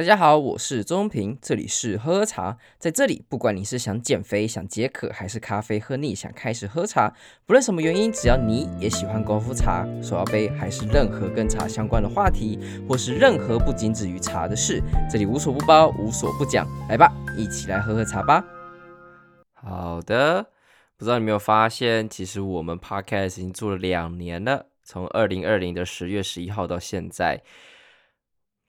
大家好，我是周中平，这里是喝茶。在这里，不管你是想减肥、想解渴，还是咖啡喝腻想开始喝茶，不论什么原因，只要你也喜欢功夫茶、手摇杯，还是任何跟茶相关的话题，或是任何不仅止于茶的事，这里无所不包，无所不讲。来吧，一起来喝喝茶吧。好的，不知道你有没有发现，其实我们 Podcast 已经做了两年了，从二零二零的十月十一号到现在。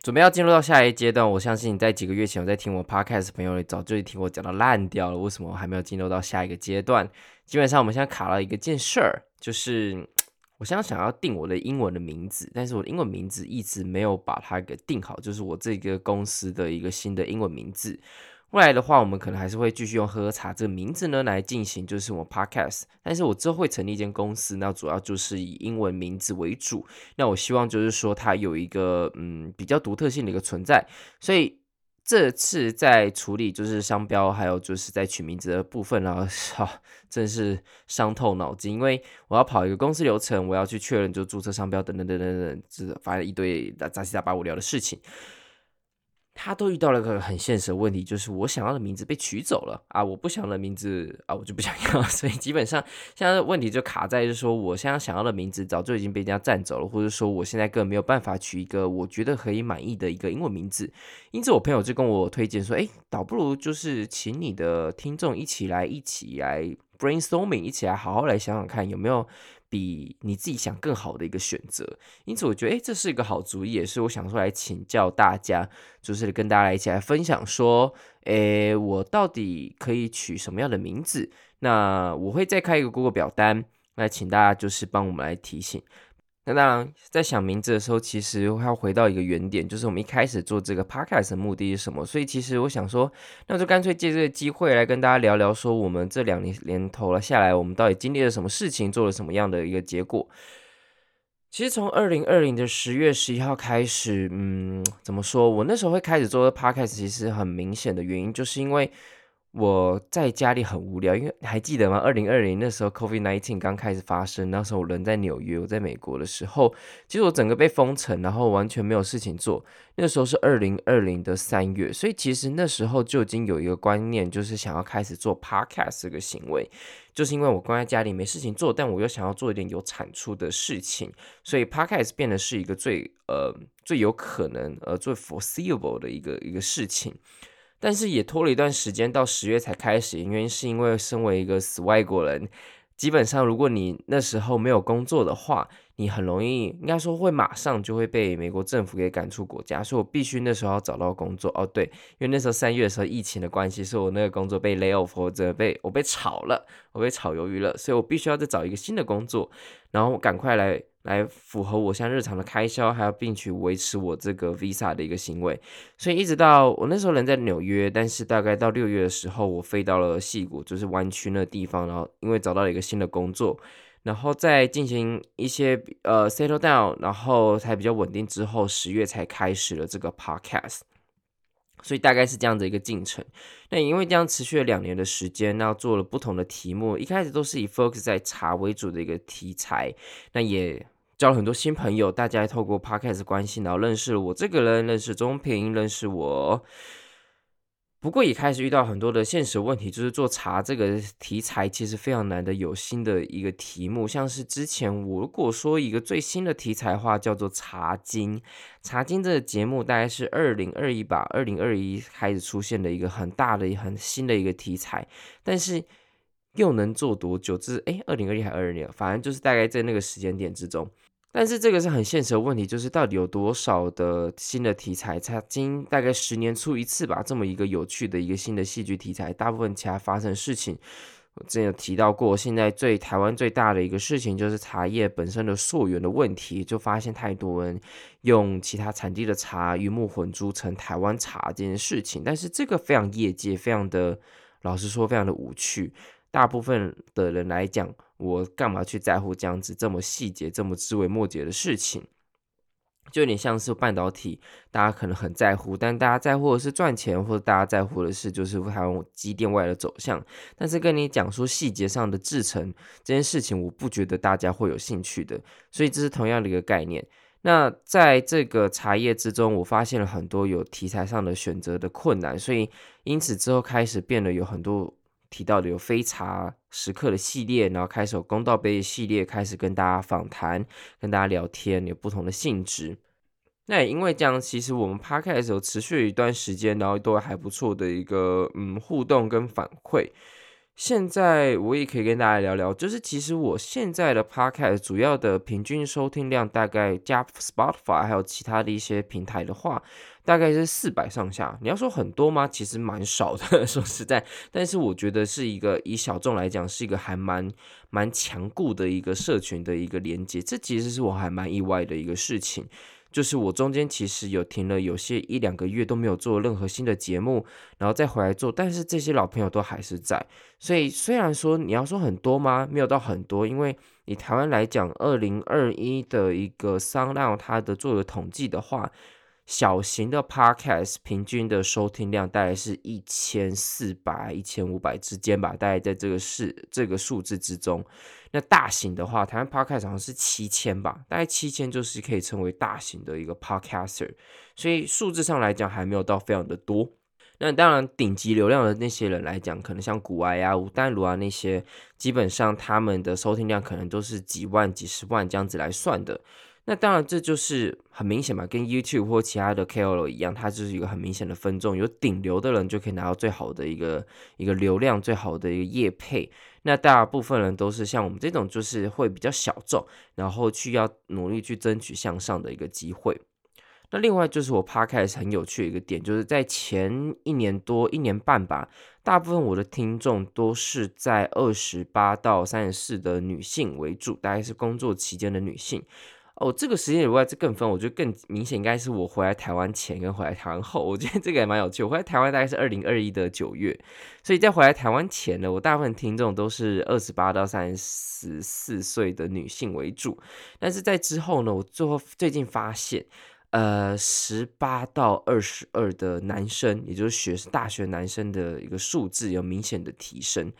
准备要进入到下一阶段，我相信你在几个月前我在听我 podcast 朋友，里早就听我讲到烂掉了。为什么我还没有进入到下一个阶段？基本上我们现在卡了一个件事儿，就是我现在想要定我的英文的名字，但是我的英文名字一直没有把它给定好，就是我这个公司的一个新的英文名字。未来的话，我们可能还是会继续用喝喝茶这个名字呢来进行，就是我 podcast。但是我之后会成立一间公司，那主要就是以英文名字为主。那我希望就是说它有一个嗯比较独特性的一个存在。所以这次在处理就是商标，还有就是在取名字的部分，然后好真是伤透脑筋，因为我要跑一个公司流程，我要去确认就注册商标等等等等等，这反正一堆杂七杂八无聊的事情。他都遇到了个很现实的问题，就是我想要的名字被取走了啊！我不想要的名字啊，我就不想要。所以基本上现在的问题就卡在，就是说我现在想要的名字早就已经被人家占走了，或者说我现在根本没有办法取一个我觉得可以满意的一个英文名字。因此，我朋友就跟我推荐说：“哎，倒不如就是请你的听众一起来，一起来 brainstorming，一起来好好来想想看有没有。”比你自己想更好的一个选择，因此我觉得，诶，这是一个好主意，也是我想说来请教大家，就是跟大家来一起来分享说，诶，我到底可以取什么样的名字？那我会再开一个 Google 表单，来请大家就是帮我们来提醒。那当然，在想名字的时候，其实要回到一个原点，就是我们一开始做这个 podcast 的目的是什么？所以，其实我想说，那就干脆借这个机会来跟大家聊聊，说我们这两年年头了下来，我们到底经历了什么事情，做了什么样的一个结果？其实从二零二零的十月十一号开始，嗯，怎么说？我那时候会开始做 podcast，其实很明显的原因，就是因为。我在家里很无聊，因为还记得吗？二零二零那时候，COVID-19 刚开始发生，那时候我人在纽约，我在美国的时候，其实我整个被封城，然后完全没有事情做。那时候是二零二零的三月，所以其实那时候就已经有一个观念，就是想要开始做 podcast 这个行为，就是因为我关在家里没事情做，但我又想要做一点有产出的事情，所以 podcast 变得是一个最呃最有可能呃最 foreseeable 的一个一个事情。但是也拖了一段时间，到十月才开始。原因是因为身为一个死外国人，基本上如果你那时候没有工作的话，你很容易，应该说会马上就会被美国政府给赶出国家。所以我必须那时候要找到工作。哦，对，因为那时候三月的时候疫情的关系，所以我那个工作被 lay off 或者被我被炒了，我被炒鱿鱼了，所以我必须要再找一个新的工作，然后赶快来。来符合我现在日常的开销，还要并去维持我这个 visa 的一个行为，所以一直到我那时候人在纽约，但是大概到六月的时候，我飞到了西谷，就是湾区那地方，然后因为找到了一个新的工作，然后再进行一些呃 settle down，然后才比较稳定之后，十月才开始了这个 podcast。所以大概是这样的一个进程。那因为这样持续了两年的时间，那做了不同的题目，一开始都是以 focus 在茶为主的一个题材。那也交了很多新朋友，大家透过 podcast 关系，然后认识了我这个人，认识中平，认识我。不过也开始遇到很多的现实问题，就是做茶这个题材其实非常难的，有新的一个题目，像是之前我如果说一个最新的题材的话，叫做茶经。茶经这个节目大概是二零二一吧，二零二一开始出现的一个很大的、很新的一个题材，但是又能做多久？这是诶，二零二一还二零二，反正就是大概在那个时间点之中。但是这个是很现实的问题，就是到底有多少的新的题材？茶经大概十年出一次吧，这么一个有趣的一个新的戏剧题材。大部分其他发生的事情，我之前有提到过。现在最台湾最大的一个事情，就是茶叶本身的溯源的问题，就发现太多人用其他产地的茶鱼目混珠成台湾茶这件事情。但是这个非常业界，非常的老实说，非常的无趣。大部分的人来讲。我干嘛去在乎这样子这么细节、这么枝微末节的事情？就有点像是半导体，大家可能很在乎，但大家在乎的是赚钱，或者大家在乎的是就是台湾机电未来的走向。但是跟你讲说细节上的制程这件事情，我不觉得大家会有兴趣的。所以这是同样的一个概念。那在这个茶叶之中，我发现了很多有题材上的选择的困难，所以因此之后开始变得有很多提到的有非茶时刻的系列，然后开始有公道杯的系列，开始跟大家访谈，跟大家聊天，有不同的性质。那也因为这样，其实我们 Podcast 有持续了一段时间，然后都还不错的一个嗯互动跟反馈。现在我也可以跟大家聊聊，就是其实我现在的 Podcast 主要的平均收听量大概加 Spotify 还有其他的一些平台的话，大概是四百上下。你要说很多吗？其实蛮少的，说实在。但是我觉得是一个以小众来讲，是一个还蛮蛮强固的一个社群的一个连接。这其实是我还蛮意外的一个事情。就是我中间其实有停了有些一两个月都没有做任何新的节目，然后再回来做，但是这些老朋友都还是在，所以虽然说你要说很多吗？没有到很多，因为以台湾来讲，二零二一的一个商量它的做的统计的话。小型的 podcast 平均的收听量大概是一千四百、一千五百之间吧，大概在这个是这个数字之中。那大型的话，台湾 podcast 好像是七千吧，大概七千就是可以称为大型的一个 podcaster，所以数字上来讲还没有到非常的多。那当然，顶级流量的那些人来讲，可能像股癌啊、吴丹如啊那些，基本上他们的收听量可能都是几万、几十万这样子来算的。那当然，这就是很明显嘛，跟 YouTube 或其他的 KOL 一样，它就是一个很明显的分众。有顶流的人就可以拿到最好的一个一个流量，最好的一个业配。那大部分人都是像我们这种，就是会比较小众，然后去要努力去争取向上的一个机会。那另外就是我 Podcast 很有趣的一个点，就是在前一年多一年半吧，大部分我的听众都是在二十八到三十四的女性为主，大概是工作期间的女性。哦，这个时间以外，这更分，我觉得更明显，应该是我回来台湾前跟回来台湾后，我觉得这个也蛮有趣。我回来台湾大概是二零二一的九月，所以在回来台湾前呢，我大部分听众都是二十八到三十四岁的女性为主，但是在之后呢，我最后最近发现，呃，十八到二十二的男生，也就是学大学男生的一个数字有明显的提升。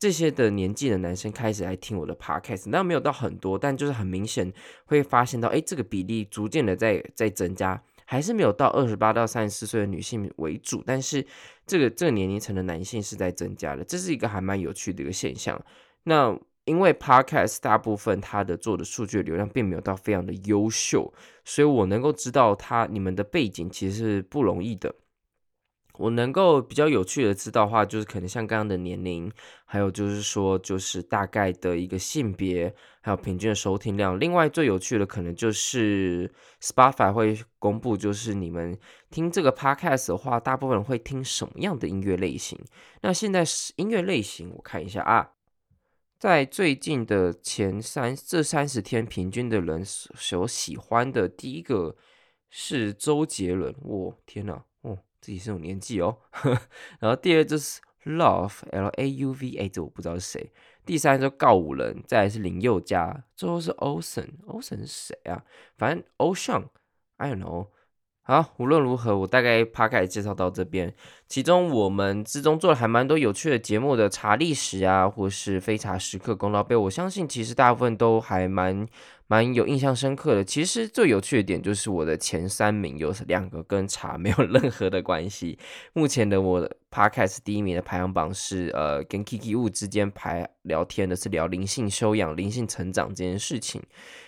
这些的年纪的男生开始来听我的 podcast，那没有到很多，但就是很明显会发现到，哎，这个比例逐渐的在在增加，还是没有到二十八到三十四岁的女性为主，但是这个这个年龄层的男性是在增加的，这是一个还蛮有趣的一个现象。那因为 podcast 大部分它的做的数据流量并没有到非常的优秀，所以我能够知道他你们的背景其实是不容易的。我能够比较有趣的知道的话，就是可能像刚刚的年龄，还有就是说，就是大概的一个性别，还有平均的收听量。另外最有趣的可能就是 Spotify 会公布，就是你们听这个 Podcast 的话，大部分人会听什么样的音乐类型？那现在是音乐类型，我看一下啊，在最近的前三这三十天，平均的人所喜欢的第一个是周杰伦。我，天哪！自己是有年纪哦，然后第二就是 Love L A U V A，这我不知道是谁。第三就告五人，再来是林宥嘉，最后是 Ocean，Ocean 是谁啊？反正 Ocean，I don't know。好，无论如何，我大概 p 开介绍到这边。其中我们之中做了还蛮多有趣的节目的查历史啊，或是非查时刻功劳杯，我相信其实大部分都还蛮。蛮有印象深刻的，其实最有趣的点就是我的前三名有两个跟茶没有 任何的关系。目前的我的 Podcast 第一名的排行榜是呃跟 Kiki Wu 之间排聊天的是聊灵性修养、灵性成长这件事情，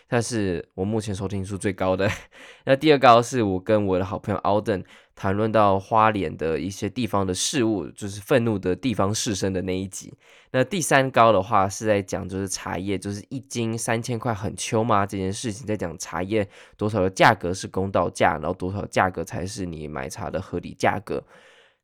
它是我目前收听数最高的。那第二高是我跟我的好朋友 Alden。谈论到花莲的一些地方的事物，就是愤怒的地方士绅的那一集。那第三高的话是在讲，就是茶叶，就是一斤三千块很秋吗？这件事情在讲茶叶多少的价格是公道价，然后多少价格才是你买茶的合理价格。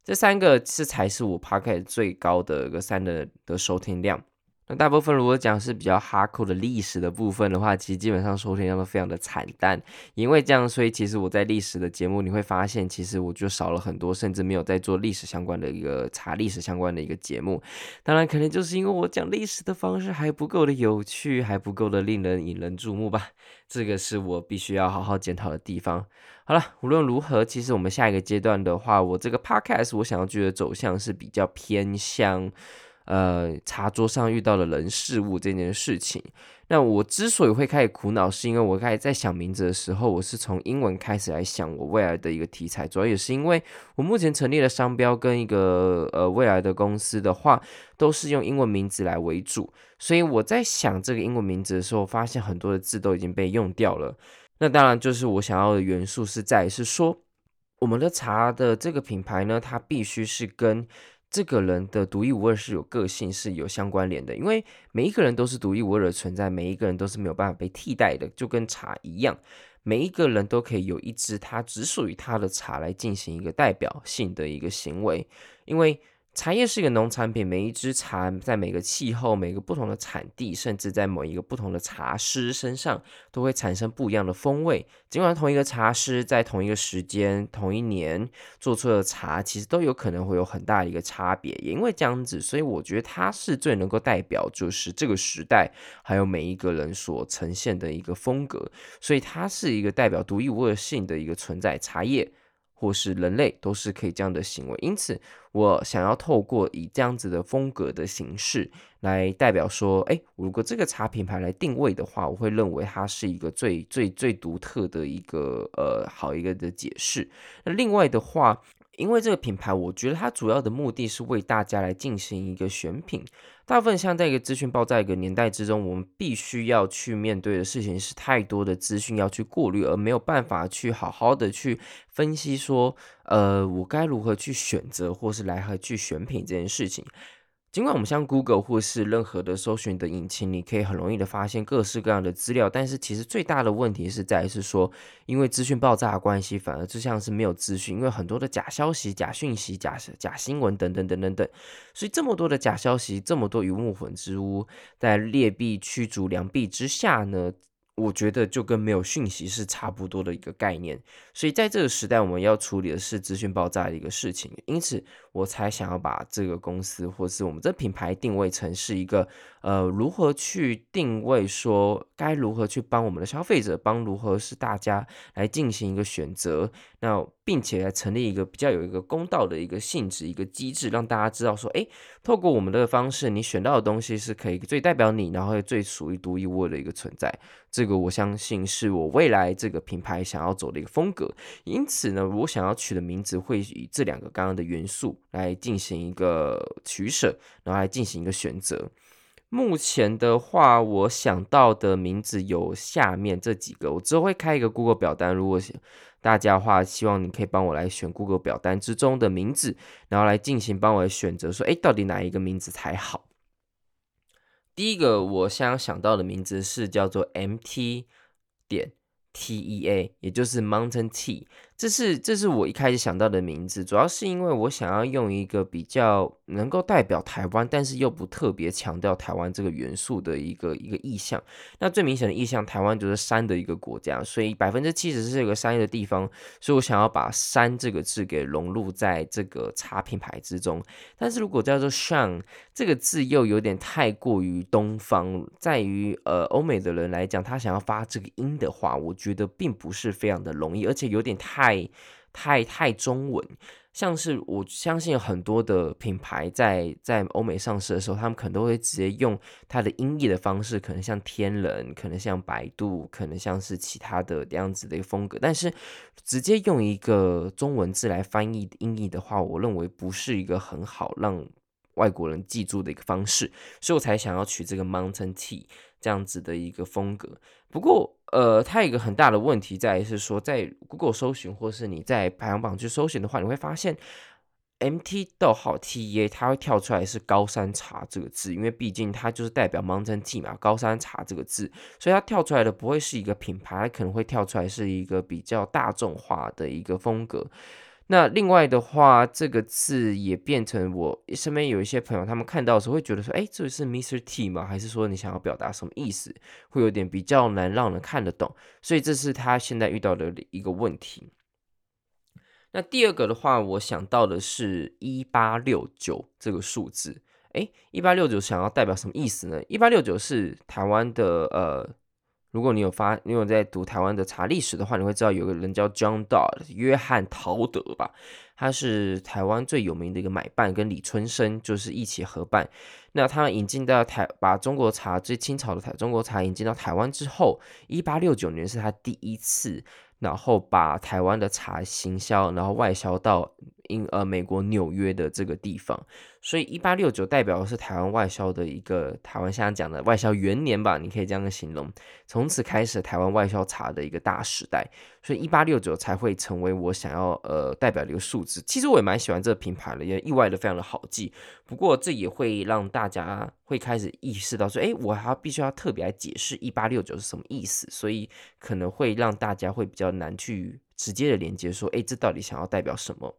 这三个是才是我 Podcast 最高的一个三的的收听量。那大部分如果讲是比较哈扣的历史的部分的话，其实基本上收听量都非常的惨淡。因为这样，所以其实我在历史的节目你会发现，其实我就少了很多，甚至没有在做历史相关的一个查历史相关的一个节目。当然，可能就是因为我讲历史的方式还不够的有趣，还不够的令人引人注目吧。这个是我必须要好好检讨的地方。好了，无论如何，其实我们下一个阶段的话，我这个 podcast 我想要去的走向是比较偏向。呃茶桌上遇到的人事物这件事情。那我之所以会开始苦恼，是因为我开始在想名字的时候，我是从英文开始来想我未来的一个题材，主要也是因为我目前成立的商标跟一个呃未来的公司的话，都是用英文名字来为主，所以我在想这个英文名字的时候，发现很多的字都已经被用掉了。那当然就是我想要的元素是在是说，我们的茶的这个品牌呢，它必须是跟这个人的独一无二是有个性是有相关联的，因为每一个人都是独一无二的存在，每一个人都是没有办法被替代的，就跟茶一样，每一个人都可以有一支他只属于他的茶来进行一个代表性的一个行为，因为。茶叶是一个农产品，每一支茶在每个气候、每个不同的产地，甚至在某一个不同的茶师身上，都会产生不一样的风味。尽管同一个茶师在同一个时间、同一年做出的茶，其实都有可能会有很大的一个差别。也因为这样子，所以我觉得它是最能够代表，就是这个时代还有每一个人所呈现的一个风格。所以它是一个代表独一无二性的一个存在，茶叶。或是人类都是可以这样的行为，因此我想要透过以这样子的风格的形式来代表说，诶，如果这个茶品牌来定位的话，我会认为它是一个最最最独特的一个呃好一个的解释。那另外的话。因为这个品牌，我觉得它主要的目的是为大家来进行一个选品。大部分像在一个资讯爆炸一个年代之中，我们必须要去面对的事情是太多的资讯要去过滤，而没有办法去好好的去分析说，呃，我该如何去选择，或是来何去选品这件事情。尽管我们像 Google 或是任何的搜寻的引擎，你可以很容易的发现各式各样的资料，但是其实最大的问题是在于是说，因为资讯爆炸的关系，反而就像是没有资讯，因为很多的假消息、假讯息、假假新闻等等等等等，所以这么多的假消息，这么多鱼目混珠，在劣币驱逐良币之下呢，我觉得就跟没有讯息是差不多的一个概念，所以在这个时代，我们要处理的是资讯爆炸的一个事情，因此我才想要把这个公司或是我们这品牌定位成是一个，呃，如何去定位说该如何去帮我们的消费者，帮如何是大家来进行一个选择，那并且来成立一个比较有一个公道的一个性质一个机制，让大家知道说，诶，透过我们的方式，你选到的东西是可以最代表你，然后最属于独一无二的一个存在。这个我相信是我未来这个品牌想要走的一个风格，因此呢，我想要取的名字会以这两个刚刚的元素来进行一个取舍，然后来进行一个选择。目前的话，我想到的名字有下面这几个，我之后会开一个 Google 表单，如果大家的话，希望你可以帮我来选 Google 表单之中的名字，然后来进行帮我来选择，说，哎，到底哪一个名字才好？第一个我想想到的名字是叫做 MT 点 TEA，也就是 Mountain Tea。这是这是我一开始想到的名字，主要是因为我想要用一个比较能够代表台湾，但是又不特别强调台湾这个元素的一个一个意象。那最明显的意象，台湾就是山的一个国家，所以百分之七十是这个山的地方，所以我想要把山这个字给融入在这个茶品牌之中。但是如果叫做 Shine 这个字，又有点太过于东方，在于呃欧美的人来讲，他想要发这个音的话，我觉得并不是非常的容易，而且有点太。太太太中文，像是我相信很多的品牌在在欧美上市的时候，他们可能都会直接用它的音译的方式，可能像天人，可能像百度，可能像是其他的这样子的一个风格。但是直接用一个中文字来翻译音译的话，我认为不是一个很好让外国人记住的一个方式，所以我才想要取这个 Mountain Tea 这样子的一个风格。不过，呃，它有一个很大的问题在于是说，在 Google 搜寻或是你在排行榜去搜寻的话，你会发现 MT 逗号 TEA 它会跳出来是高山茶这个字，因为毕竟它就是代表 Mountain Tea 嘛，高山茶这个字，所以它跳出来的不会是一个品牌，它可能会跳出来是一个比较大众化的一个风格。那另外的话，这个字也变成我身边有一些朋友，他们看到的时候会觉得说，哎，这是 Mr. T 吗？还是说你想要表达什么意思？会有点比较难让人看得懂，所以这是他现在遇到的一个问题。那第二个的话，我想到的是一八六九这个数字，哎，一八六九想要代表什么意思呢？一八六九是台湾的呃。如果你有发，你有在读台湾的茶历史的话，你会知道有个人叫 John Dodd 约翰陶德吧，他是台湾最有名的一个买办，跟李春生就是一起合办。那他引进到台，把中国茶，最清朝的台中国茶引进到台湾之后，一八六九年是他第一次，然后把台湾的茶行销，然后外销到。因呃，美国纽约的这个地方，所以一八六九代表的是台湾外销的一个台湾现在讲的外销元年吧，你可以这样形容。从此开始，台湾外销茶的一个大时代，所以一八六九才会成为我想要呃代表的一个数字。其实我也蛮喜欢这个品牌的，也意外的非常的好记。不过这也会让大家会开始意识到说，哎，我还必须要特别来解释一八六九是什么意思，所以可能会让大家会比较难去直接的连接说，哎，这到底想要代表什么？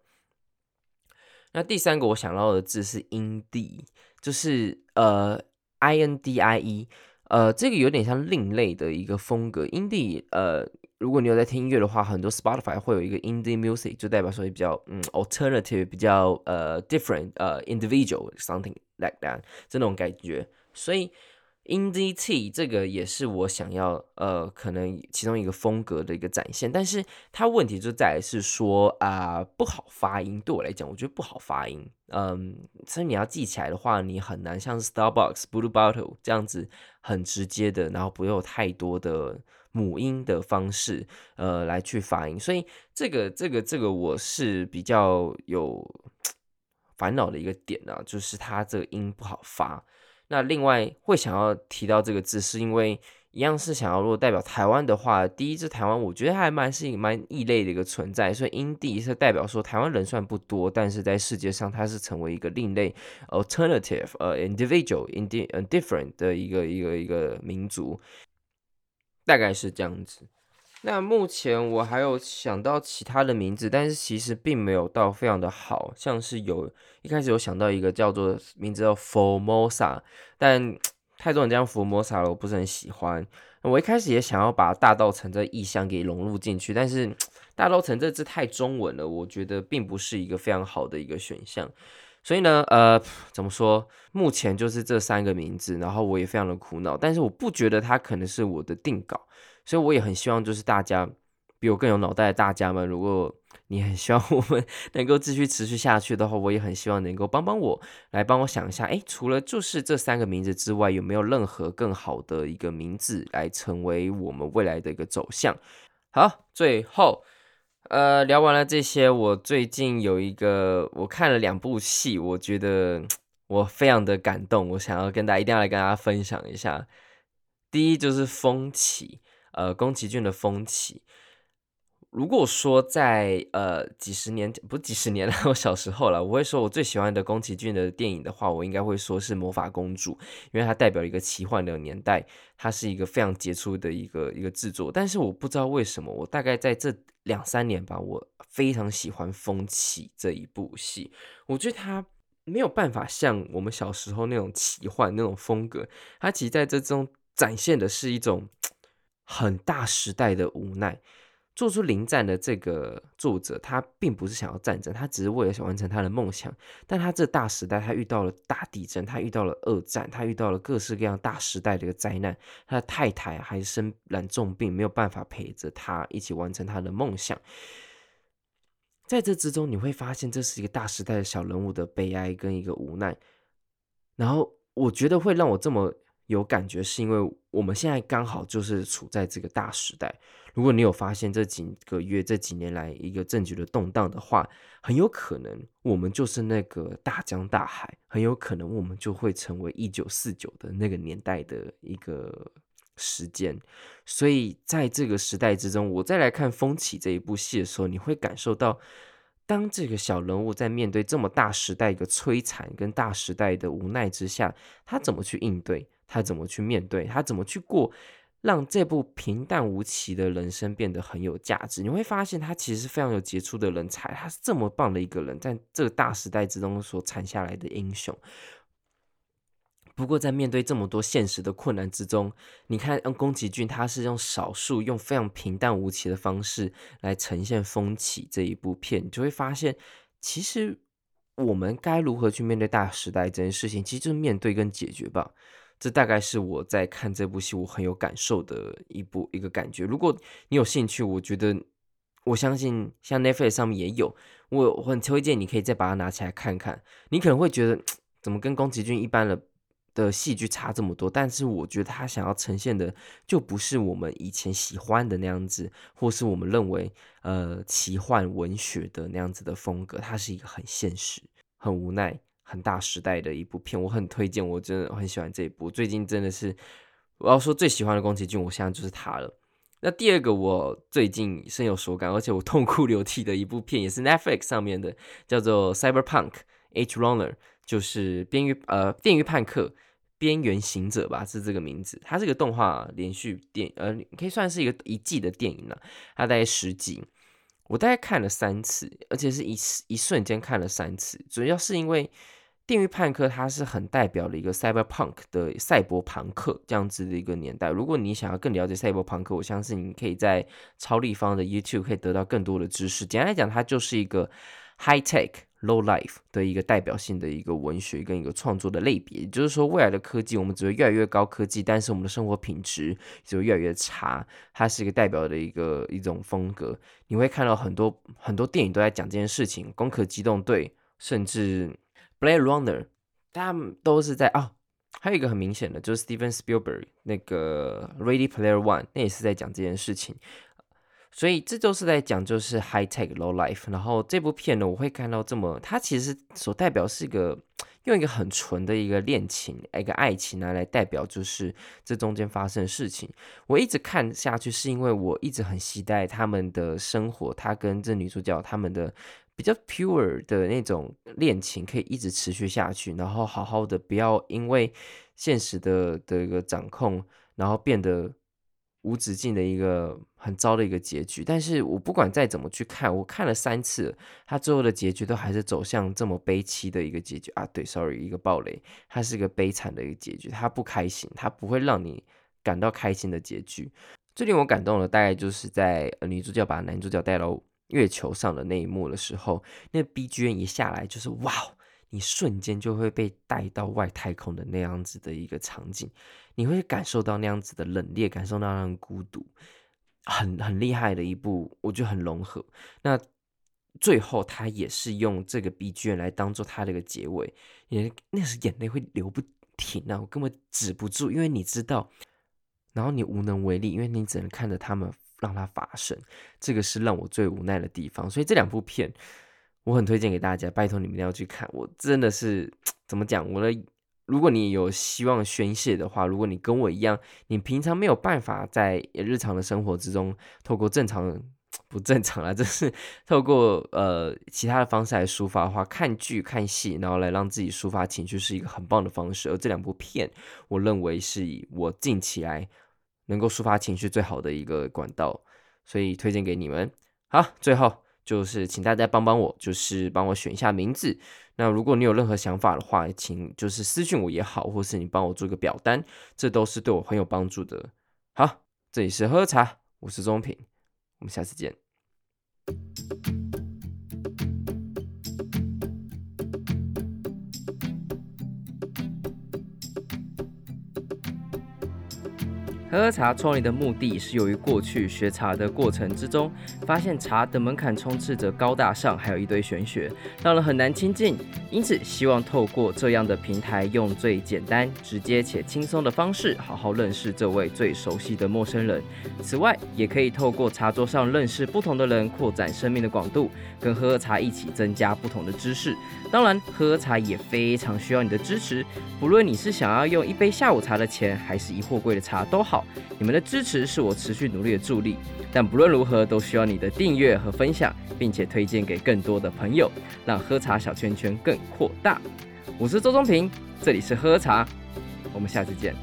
那第三个我想到的字是 indie，就是呃 I N D I E，呃这个有点像另类的一个风格。indie 呃，如果你有在听音乐的话，很多 Spotify 会有一个 indie music，就代表说比较嗯 alternative，比较呃 different，呃 individual something like that 这种感觉，所以。Indie t 这个也是我想要呃，可能其中一个风格的一个展现，但是它问题就在于是说啊、不好发音，对我来讲，我觉得不好发音，嗯，所以你要记起来的话，你很难像 Starbucks Blue Bottle 这样子很直接的，然后不用太多的母音的方式呃来去发音，所以这个这个这个我是比较有 烦恼的一个点啊，就是它这个音不好发。那另外会想要提到这个字，是因为一样是想要如果代表台湾的话，第一支台湾，我觉得还蛮是一个蛮异类的一个存在，所以因地是代表说台湾人算不多，但是在世界上它是成为一个另类 alternative 呃 individual indi different 的一个一个一个民族，大概是这样子。那目前我还有想到其他的名字，但是其实并没有到非常的好，像是有一开始有想到一个叫做名字叫 Formosa，但 太多人这样 Formosa 了，我不是很喜欢。我一开始也想要把大道城这意象给融入进去，但是 大道城这字太中文了，我觉得并不是一个非常好的一个选项。所以呢，呃，怎么说？目前就是这三个名字，然后我也非常的苦恼，但是我不觉得它可能是我的定稿。所以我也很希望，就是大家比我更有脑袋的大家们，如果你很希望我们 能够继续持续下去的话，我也很希望能够帮帮我，来帮我想一下，诶，除了就是这三个名字之外，有没有任何更好的一个名字来成为我们未来的一个走向？好，最后，呃，聊完了这些，我最近有一个，我看了两部戏，我觉得我非常的感动，我想要跟大家一定要来跟大家分享一下。第一就是《风起》。呃，宫崎骏的《风起》，如果说在呃几十年，不几十年了，我小时候了，我会说我最喜欢的宫崎骏的电影的话，我应该会说是《魔法公主》，因为它代表一个奇幻的年代，它是一个非常杰出的一个一个制作。但是我不知道为什么，我大概在这两三年吧，我非常喜欢《风起》这一部戏，我觉得它没有办法像我们小时候那种奇幻那种风格，它其实在这中展现的是一种。很大时代的无奈，做出《零战》的这个作者，他并不是想要战争，他只是为了想完成他的梦想。但他这大时代，他遇到了大地震，他遇到了二战，他遇到了各式各样大时代的一个灾难。他的太太还生染重病，没有办法陪着他一起完成他的梦想。在这之中，你会发现这是一个大时代的小人物的悲哀跟一个无奈。然后，我觉得会让我这么。有感觉是因为我们现在刚好就是处在这个大时代。如果你有发现这几个月、这几年来一个政局的动荡的话，很有可能我们就是那个大江大海，很有可能我们就会成为一九四九的那个年代的一个时间。所以在这个时代之中，我再来看《风起》这一部戏的时候，你会感受到，当这个小人物在面对这么大时代一个摧残跟大时代的无奈之下，他怎么去应对？他怎么去面对？他怎么去过，让这部平淡无奇的人生变得很有价值？你会发现，他其实是非常有杰出的人才。他是这么棒的一个人，在这个大时代之中所产下来的英雄。不过，在面对这么多现实的困难之中，你看，宫崎骏，他是用少数、用非常平淡无奇的方式来呈现《风起》这一部片，你就会发现，其实我们该如何去面对大时代这件事情，其实就是面对跟解决吧。这大概是我在看这部戏我很有感受的一部一个感觉。如果你有兴趣，我觉得我相信像 Netflix 上面也有，我我很推荐你可以再把它拿起来看看。你可能会觉得怎么跟宫崎骏一般的的戏剧差这么多？但是我觉得他想要呈现的就不是我们以前喜欢的那样子，或是我们认为呃奇幻文学的那样子的风格。它是一个很现实、很无奈。很大时代的一部片，我很推荐，我真的很喜欢这一部。最近真的是，我要说最喜欢的宫崎骏，我现在就是他了。那第二个我最近深有所感，而且我痛哭流涕的一部片，也是 Netflix 上面的，叫做《Cyberpunk H Runner》，就是边缘呃电驭叛客边缘行者吧，是这个名字。它是个动画连续电，呃，可以算是一个一季的电影了，它大概十集。我大概看了三次，而且是一一瞬间看了三次，主要是因为。电驭叛客，它是很代表的一个 cyberpunk 的赛博朋克这样子的一个年代。如果你想要更了解赛博朋克，我相信你可以在超立方的 YouTube 可以得到更多的知识。简单来讲，它就是一个 high tech low life 的一个代表性的一个文学跟一个创作的类别。也就是说，未来的科技我们只会越来越高科技，但是我们的生活品质只会越来越差。它是一个代表的一个一种风格。你会看到很多很多电影都在讲这件事情，《攻壳机动队》甚至。Blade Runner，他们都是在哦，还有一个很明显的，就是 Steven Spielberg 那个 Ready Player One，那也是在讲这件事情。所以这都是在讲就是 High Tech Low Life。然后这部片呢，我会看到这么，它其实所代表是一个用一个很纯的一个恋情，一个爱情拿来代表就是这中间发生的事情。我一直看下去，是因为我一直很期待他们的生活，他跟这女主角他们的。比较 pure 的那种恋情可以一直持续下去，然后好好的，不要因为现实的的一个掌控，然后变得无止境的一个很糟的一个结局。但是我不管再怎么去看，我看了三次，他最后的结局都还是走向这么悲凄的一个结局啊！对，sorry，一个暴雷，它是一个悲惨的一个结局，它不开心，它不会让你感到开心的结局。最令我感动的大概就是在女主角把男主角带到。月球上的那一幕的时候，那 BGM 一下来就是哇，你瞬间就会被带到外太空的那样子的一个场景，你会感受到那样子的冷冽，感受到那样孤独，很很厉害的一部，我觉得很融合。那最后他也是用这个 BGM 来当做他的一个结尾，也那时眼泪会流不停啊，我根本止不住，因为你知道，然后你无能为力，因为你只能看着他们。让它发生，这个是让我最无奈的地方。所以这两部片我很推荐给大家，拜托你们一定要去看。我真的是怎么讲？我的，如果你有希望宣泄的话，如果你跟我一样，你平常没有办法在日常的生活之中透过正常 不正常啊，就是透过呃其他的方式来抒发的话，看剧看戏，然后来让自己抒发情绪是一个很棒的方式。而这两部片，我认为是以我近期来。能够抒发情绪最好的一个管道，所以推荐给你们。好，最后就是请大家帮帮我，就是帮我选一下名字。那如果你有任何想法的话，请就是私信我也好，或是你帮我做个表单，这都是对我很有帮助的。好，这里是喝茶，我是中平，我们下次见。喝喝茶创立的目的是由于过去学茶的过程之中，发现茶的门槛充斥着高大上，还有一堆玄学，让人很难亲近。因此，希望透过这样的平台，用最简单、直接且轻松的方式，好好认识这位最熟悉的陌生人。此外，也可以透过茶桌上认识不同的人，扩展生命的广度，跟喝喝茶一起增加不同的知识。当然，喝喝茶也非常需要你的支持，不论你是想要用一杯下午茶的钱，还是一货柜的茶都好。你们的支持是我持续努力的助力，但不论如何，都需要你的订阅和分享，并且推荐给更多的朋友，让喝茶小圈圈更扩大。我是周中平，这里是喝喝茶，我们下次见。